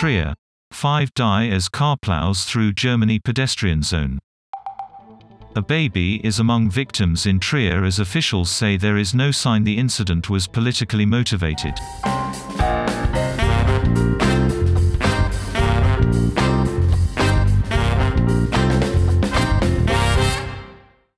Trier. Five die as car plows through Germany pedestrian zone. A baby is among victims in Trier as officials say there is no sign the incident was politically motivated.